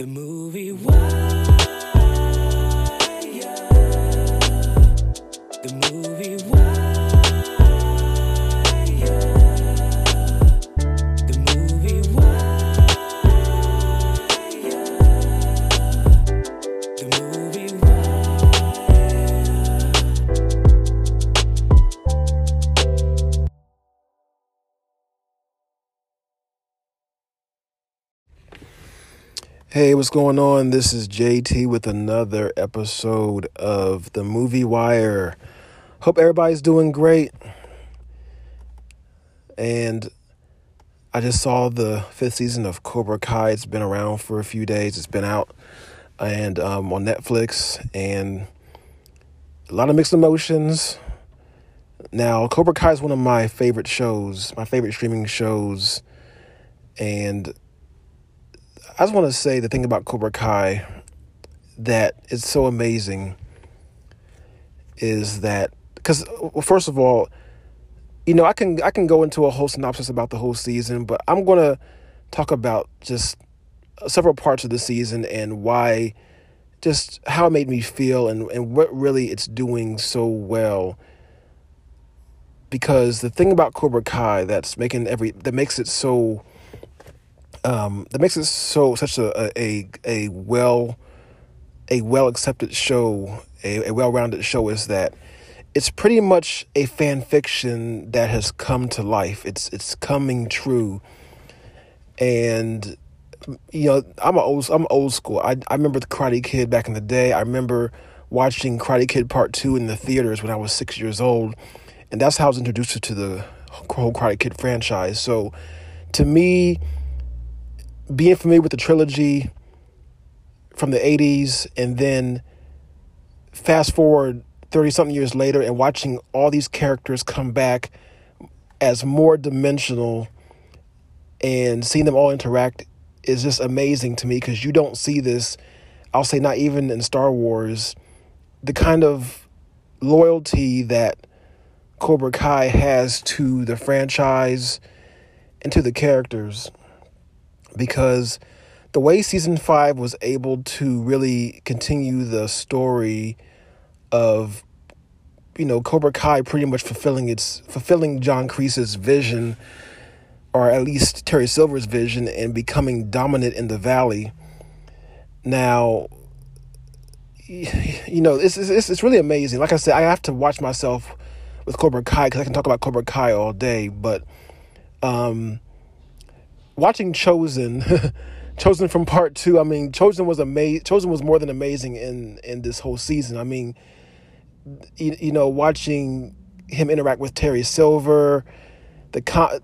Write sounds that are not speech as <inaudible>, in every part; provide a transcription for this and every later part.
The movie Wire. Hey, what's going on? This is JT with another episode of The Movie Wire. Hope everybody's doing great. And I just saw the fifth season of Cobra Kai. It's been around for a few days. It's been out and um, on Netflix, and a lot of mixed emotions. Now, Cobra Kai is one of my favorite shows, my favorite streaming shows, and I just want to say the thing about Cobra Kai that is so amazing is that because well, first of all, you know I can I can go into a whole synopsis about the whole season, but I'm gonna talk about just several parts of the season and why, just how it made me feel and and what really it's doing so well. Because the thing about Cobra Kai that's making every that makes it so um, that makes it so such a a a well a well accepted show, a, a well rounded show is that it's pretty much a fan fiction that has come to life. It's it's coming true, and you know I'm old I'm old school. I I remember the Karate Kid back in the day. I remember watching Karate Kid Part Two in the theaters when I was six years old, and that's how I was introduced to the whole Karate Kid franchise. So, to me being familiar with the trilogy from the 80s and then fast forward 30 something years later and watching all these characters come back as more dimensional and seeing them all interact is just amazing to me because you don't see this I'll say not even in Star Wars the kind of loyalty that Cobra Kai has to the franchise and to the characters because the way season five was able to really continue the story of you know Cobra Kai pretty much fulfilling its fulfilling John Kreese's vision or at least Terry Silver's vision and becoming dominant in the valley. Now you know it's it's it's really amazing. Like I said, I have to watch myself with Cobra Kai because I can talk about Cobra Kai all day, but um watching Chozen, <laughs> Chozen from part two. I mean, Chozen was amazing. Chozen was more than amazing in in this whole season. I mean, you, you know, watching him interact with Terry Silver, the con-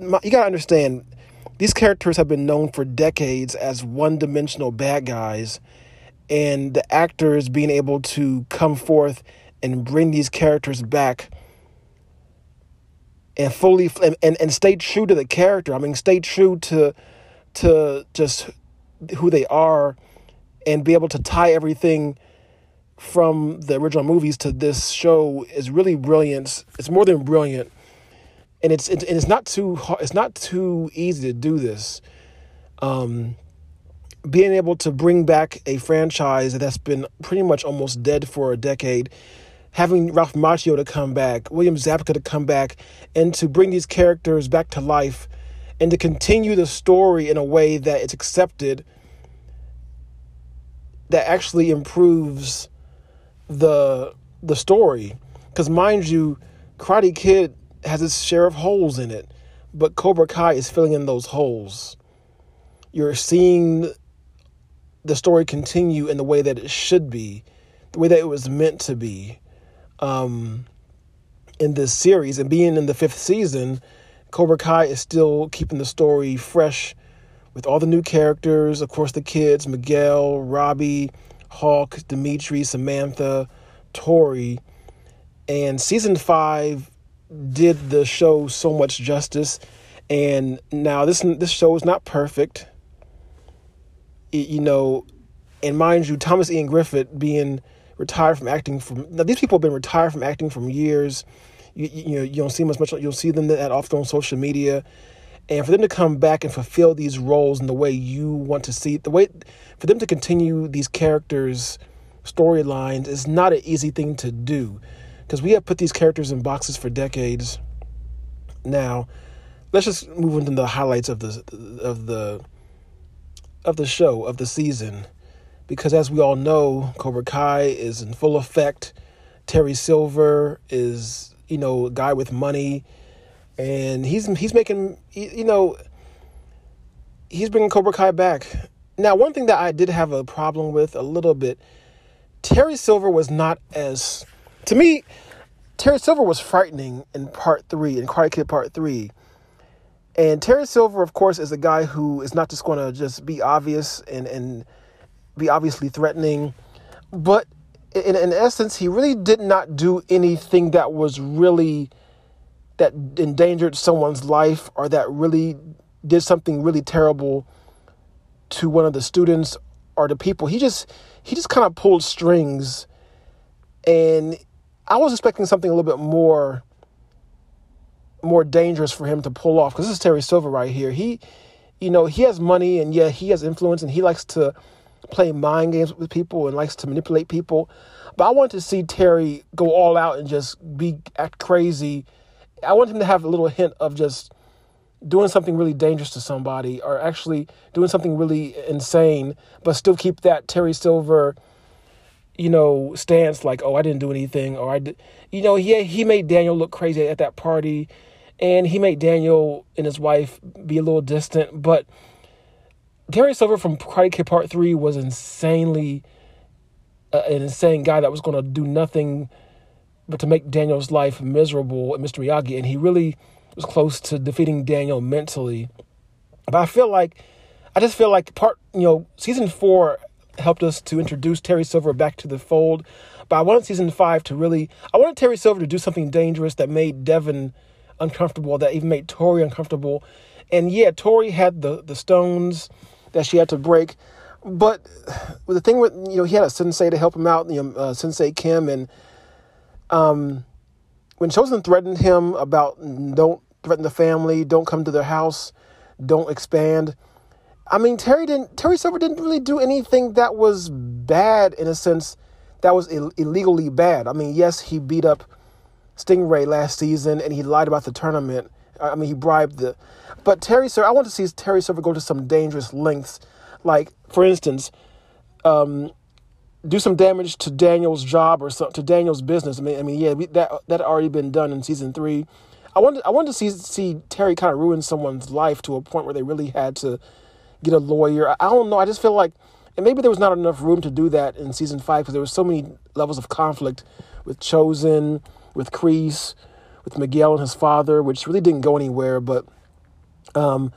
my, you gotta understand, these characters have been known for decades as one dimensional bad guys, and the actors being able to come forth and bring these characters back and fully and, and, and stay true to the character. I mean, stay true to to just who they are and be able to tie everything from the original movies to this show is really brilliant. It's more than brilliant. And it's, it's and it's not too hard, it's not too easy to do this. Um being able to bring back a franchise that's been pretty much almost dead for a decade having Ralph Macchio to come back, William Zabka to come back, and to bring these characters back to life and to continue the story in a way that it's accepted that actually improves the the story. Because mind you, Karate Kid has its share of holes in it, but Cobra Kai is filling in those holes. You're seeing the story continue in the way that it should be, the way that it was meant to be um, in this series. And being in the fifth season, Cobra Kai is still keeping the story fresh with all the new characters. Of course, the kids Miguel, Robbie, Hawk, Dimitri, Samantha, Tori. And season five did the show so much justice. And now this this show is not perfect. It, you know, and mind you, Thomas Ian Griffith being retired from acting from now these people have been retired from acting from years. You, you know you don't see them as much you'll see them that often on social media. And for them to come back and fulfill these roles in the way you want to see the way for them to continue these characters storylines is not an easy thing to do. Because we have put these characters in boxes for decades. Now let's just move into the highlights of the of the of the show of the season because as we all know cobra kai is in full effect terry silver is you know a guy with money and he's he's making you know he's bringing Cobra Kai back. Now, one thing that I did have a problem with a little bit, Terry Silver was not as to me. Terry Silver was frightening in part three, in Karate Kid Part three. And Terry Silver, of course, is a guy who is not just going to just be obvious and, and be obviously threatening, but in, in essence, he really did not do anything that was really that endangered someone's life or that really did something really terrible to one of the students or the people. He just he just kind of pulled strings and I was expecting something a little bit more more dangerous for him to pull off because this is Terry Silver right here. He you know, he has money and yeah, he has influence and he likes to play mind games with people and likes to manipulate people. But I want to see Terry go all out and just be act crazy I want him to have a little hint of just doing something really dangerous to somebody or actually doing something really insane, but still keep that Terry Silver, you know, stance like, oh, I didn't do anything, or I did, you know, he he made Daniel look crazy at that party, and he made Daniel and his wife be a little distant, but Terry Silver from Karate Kid Part Three was insanely uh, an insane guy that was going to do nothing but to make Daniel's life miserable and Mr. Miyagi. And he really was close to defeating Daniel mentally. But I feel like, I just feel like part, you know, season four helped us to introduce Terry Silver back to the fold. But I wanted season five to really, I wanted Terry Silver to do something dangerous that made Devon uncomfortable, that even made Tori uncomfortable. And yeah, Tori had the, the stones that she had to break. But the thing with, you know, he had a sensei to help him out, you know, uh, Sensei Kim, and um, when Chozen threatened him about don't threaten the family, don't come to their house, don't expand. I mean, Terry didn't. Terry Silver didn't really do anything that was bad in a sense that was Ill- illegally bad. I mean, yes, he beat up Stingray last season and he lied about the tournament. I mean, he bribed the. But Terry Silver, I want to see Terry Silver go to some dangerous lengths. Like, for instance, um, do some damage to Daniel's job or so, to Daniel's business. I mean, I mean, yeah, we, that that already been done in season three. I wanted I wanted to see see Terry kind of ruin someone's life to a point where they really had to get a lawyer. I, I don't know. I just feel like, and maybe there was not enough room to do that in season five because there was so many levels of conflict with Chozen, with Kreese, with Miguel and his father, which really didn't go anywhere. But um,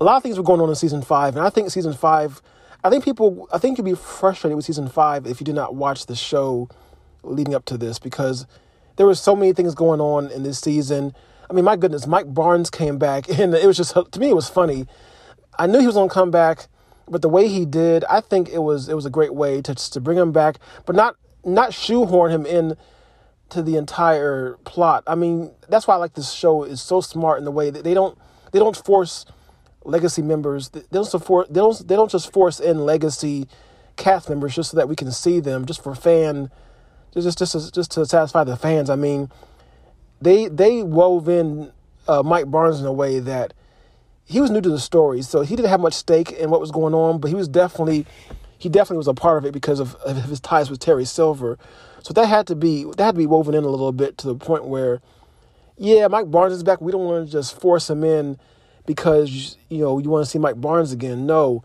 a lot of things were going on in season five, and I think season five I think people, I think you'd be frustrated with season five if you did not watch the show leading up to this because there were so many things going on in this season. I mean, my goodness, Mike Barnes came back, <laughs> and it was just to me it was funny. I knew he was going to come back, but the way he did, I think it was it was a great way to to bring him back, but not not shoehorn him in to the entire plot. I mean, that's why I like this show is so smart in the way that they don't they don't force legacy members. They don't support. They don't. They don't just force in legacy cast members just so that we can see them, just for fan, just just just, just to satisfy the fans. I mean, they they wove in uh, Mike Barnes in a way that he was new to the story, so he didn't have much stake in what was going on, but he was definitely he definitely was a part of it because of, of his ties with Terry Silver. So that had to be that had to be woven in a little bit to the point where, yeah, Mike Barnes is back. We don't want to just force him in because you know you want to see Mike Barnes again. No,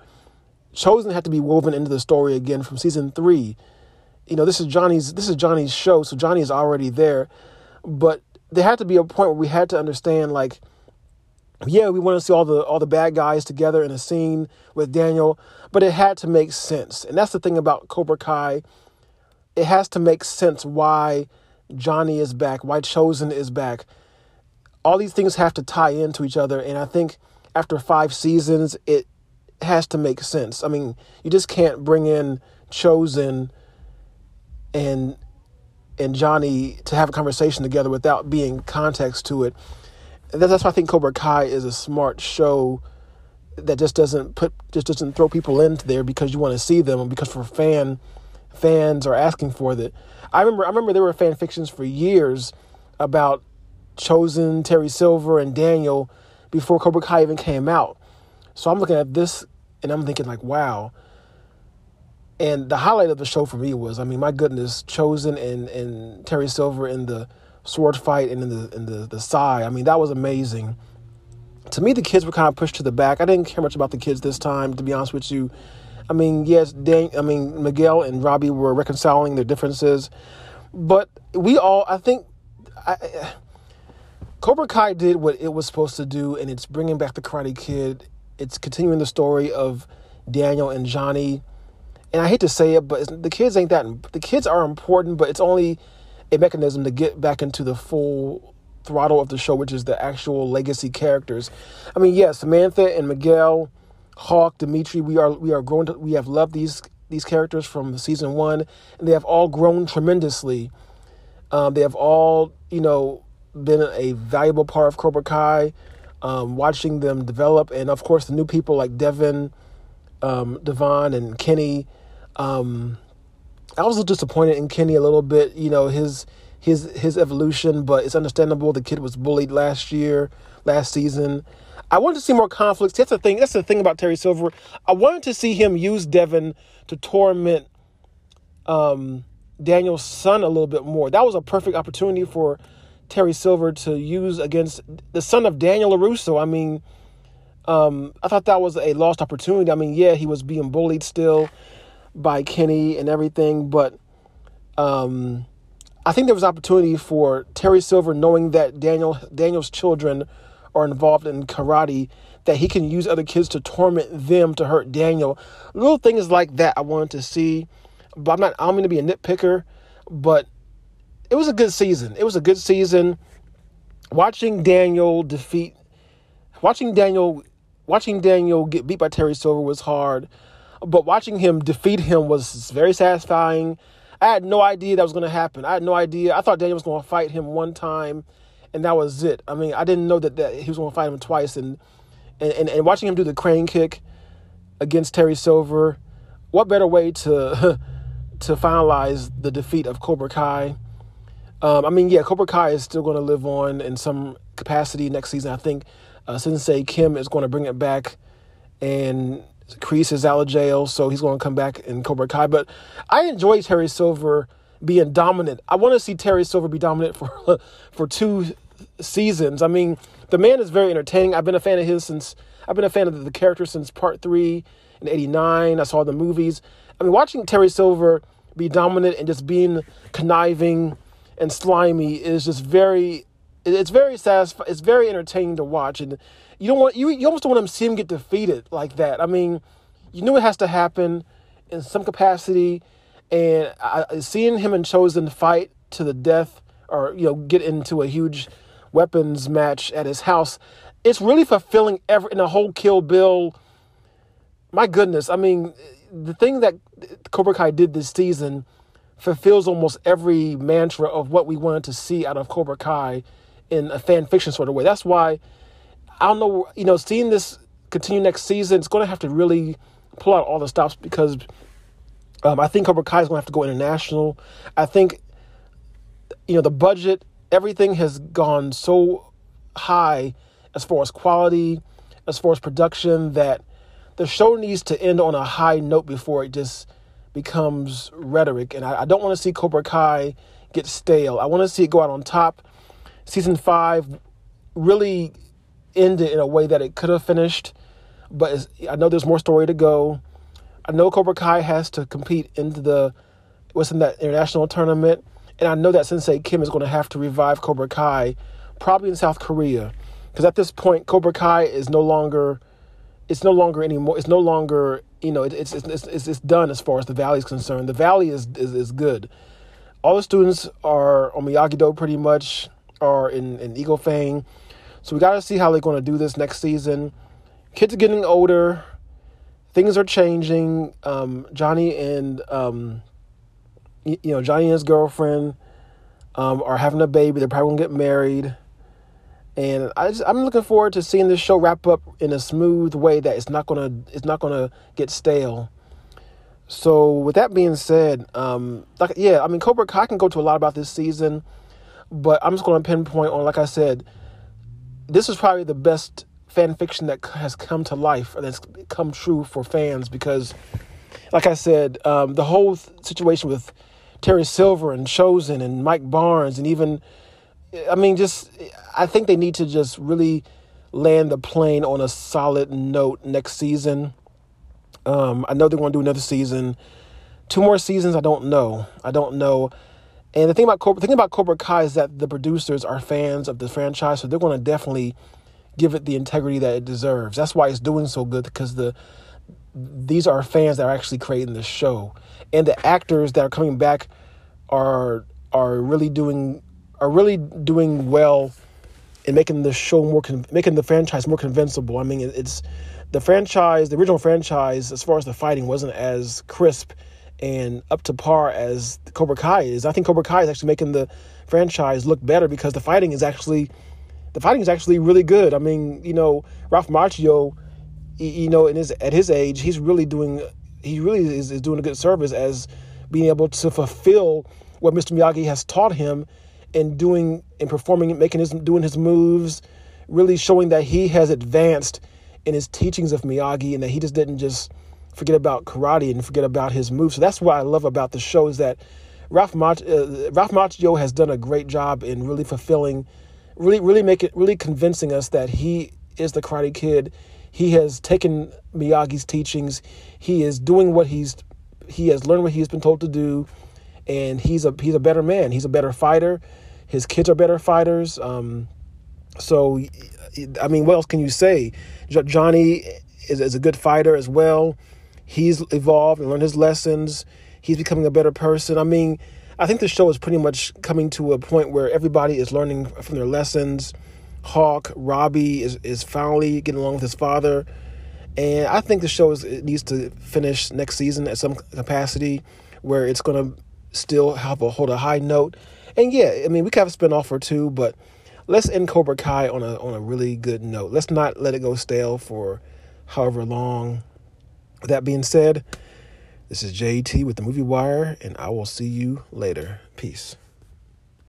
Chozen had to be woven into the story again from season three. You know, this is Johnny's this is Johnny's show, so Johnny is already there. But there had to be a point where we had to understand, like, yeah, we want to see all the all the bad guys together in a scene with Daniel, but it had to make sense. And that's the thing about Cobra Kai. It has to make sense why Johnny is back, why Chozen is back all these things have to tie into each other. And I think after five seasons, it has to make sense. I mean, you just can't bring in Chozen and and Johnny to have a conversation together without being context to it. That's, why I think Cobra Kai is a smart show that just doesn't put just doesn't throw people into there because you want to see them because for fan fans are asking for that. I remember I remember there were fan fictions for years about Chozen, Terry Silver, and Daniel before Cobra Kai even came out. So I'm looking at this and I'm thinking like, wow. And the highlight of the show for me was, I mean, my goodness, Chozen and, and Terry Silver in the sword fight and in the in the the Psy. I mean, that was amazing. To me, the kids were kind of pushed to the back. I didn't care much about the kids this time, to be honest with you. I mean, yes, Dan, I mean Miguel and Robbie were reconciling their differences, but we all, I think, I, Cobra Kai did what it was supposed to do, and it's bringing back the Karate Kid. It's continuing the story of Daniel and Johnny. And I hate to say it, but the kids ain't that. The kids are important, but it's only a mechanism to get back into the full throttle of the show, which is the actual legacy characters. I mean, yes, Samantha and Miguel, Hawk, Dimitri, we are we are growing. To, we have loved these these characters from season one, and they have all grown tremendously. Um, they have all, you know, been a valuable part of Cobra Kai. Um, watching them develop, and of course, the new people like Devon, um, Devon, and Kenny. Um, I was disappointed in Kenny a little bit. You know his his his evolution, but it's understandable. The kid was bullied last year, last season. I wanted to see more conflicts. That's the thing. That's the thing about Terry Silver. I wanted to see him use Devon to torment um, Daniel's son a little bit more. That was a perfect opportunity for Terry Silver to use against the son of Daniel LaRusso. I mean, um, I thought that was a lost opportunity. I mean, yeah, he was being bullied still by Kenny and everything, but um, I think there was opportunity for Terry Silver, knowing that Daniel Daniel's children are involved in karate, that he can use other kids to torment them to hurt Daniel. Little things like that I wanted to see, but I'm not. I'm going to be a nitpicker, but it was a good season. It was a good season. Watching Daniel defeat, watching Daniel, watching Daniel get beat by Terry Silver was hard, but watching him defeat him was very satisfying. I had no idea that was going to happen. I had no idea. I thought Daniel was going to fight him one time, and that was it. I mean, I didn't know that, that he was going to fight him twice. And, and and watching him do the crane kick against Terry Silver, what better way to <laughs> to finalize the defeat of Cobra Kai? Um, I mean, yeah, Cobra Kai is still going to live on in some capacity next season. I think uh, Sensei Kim is going to bring it back, and Kreese is out of jail, so he's going to come back in Cobra Kai. But I enjoy Terry Silver being dominant. I want to see Terry Silver be dominant for <laughs> for two seasons. I mean, the man is very entertaining. I've been a fan of his since I've been a fan of the character since Part Three in '89. I saw the movies. I mean, watching Terry Silver be dominant and just being conniving and slimy is just very it's very satisfying it's very entertaining to watch and you don't want you, you almost don't want to see him get defeated like that. I mean you knew it has to happen in some capacity. And I, seeing him and Chozen fight to the death or you know get into a huge weapons match at his house it's really fulfilling every in the whole kill bill. My goodness. I mean the thing that cobra kai did this season fulfills almost every mantra of what we wanted to see out of Cobra Kai in a fan fiction sort of way. That's why I don't know, you know, seeing this continue next season, it's going to have to really pull out all the stops because um, I think Cobra Kai is going to have to go international. I think, you know, the budget, everything has gone so high as far as quality, as far as production, that the show needs to end on a high note before it just becomes rhetoric. And I, I don't want to see Cobra Kai get stale. I want to see it go out on top. Season five really ended in a way that it could have finished, but I know there's more story to go. I know Cobra Kai has to compete into the what's in that international tournament, and I know that Sensei Kim is going to have to revive Cobra Kai, probably in South Korea, because at this point Cobra Kai is no longer it's no longer anymore. It's no longer you know it, it's, it's it's it's done as far as the valley is concerned. The valley is is, is good. All the students are on Miyagi Do pretty much are in in Eagle Fang, so we got to see how they're going to do this next season. Kids are getting older. Things are changing. Um, Johnny and um, you, know Johnny and his girlfriend um, are having a baby. They're probably gonna get married. and I just, I'm looking forward to seeing this show wrap up in a smooth way that it's not gonna it's not gonna get stale. So with that being said, um, like yeah, I mean Cobra Kai can go to a lot about this season, but I'm just gonna pinpoint on like I said, this is probably the best fan fiction that has come to life that's come true for fans because, like I said, um, the whole situation with Terry Silver and Chozen and Mike Barnes and even, I mean, just I think they need to just really land the plane on a solid note next season. Um, I know they're going to do another season, two more seasons. I don't know. I don't know. And the thing about Cobra, thing about Cobra Kai is that the producers are fans of the franchise, so they're going to definitely give it the integrity that it deserves. That's why it's doing so good because the these are fans that are actually creating the show, and the actors that are coming back are are really doing are really doing well in making the show more con- making the franchise more convincible. I mean, it's the franchise, the original franchise, as far as the fighting, wasn't as crisp and up to par as Cobra Kai is. I think Cobra Kai is actually making the franchise look better because the fighting is actually the fighting is actually really good. I mean, you know, Ralph Macchio, you know, in his at his age, he's really doing he really is, is doing a good service as being able to fulfill what Mr. Miyagi has taught him in doing and performing, making his doing his moves, really showing that he has advanced in his teachings of Miyagi and that he just didn't just forget about karate and forget about his moves. So that's what I love about the show is that Ralph, Mach, uh, Ralph Macchio has done a great job in really fulfilling, really, really make it, really convincing us that he is the Karate Kid. He has taken Miyagi's teachings. He is doing what he's, he has learned what he's been told to do, and he's a he's a better man. He's a better fighter. His kids are better fighters. Um, so, I mean, what else can you say? Johnny is, is a good fighter as well. He's evolved and learned his lessons. He's becoming a better person. I mean, I think the show is pretty much coming to a point where everybody is learning from their lessons. Hawk, Robbie is, is finally getting along with his father. And I think the show is, needs to finish next season at some capacity where it's going to still have a hold a high note. And yeah, I mean, we could have a spinoff or two, but let's end Cobra Kai on a on a really good note. Let's not let it go stale for however long. With that being said, this is JT with the Movie Wire, and I will see you later. Peace.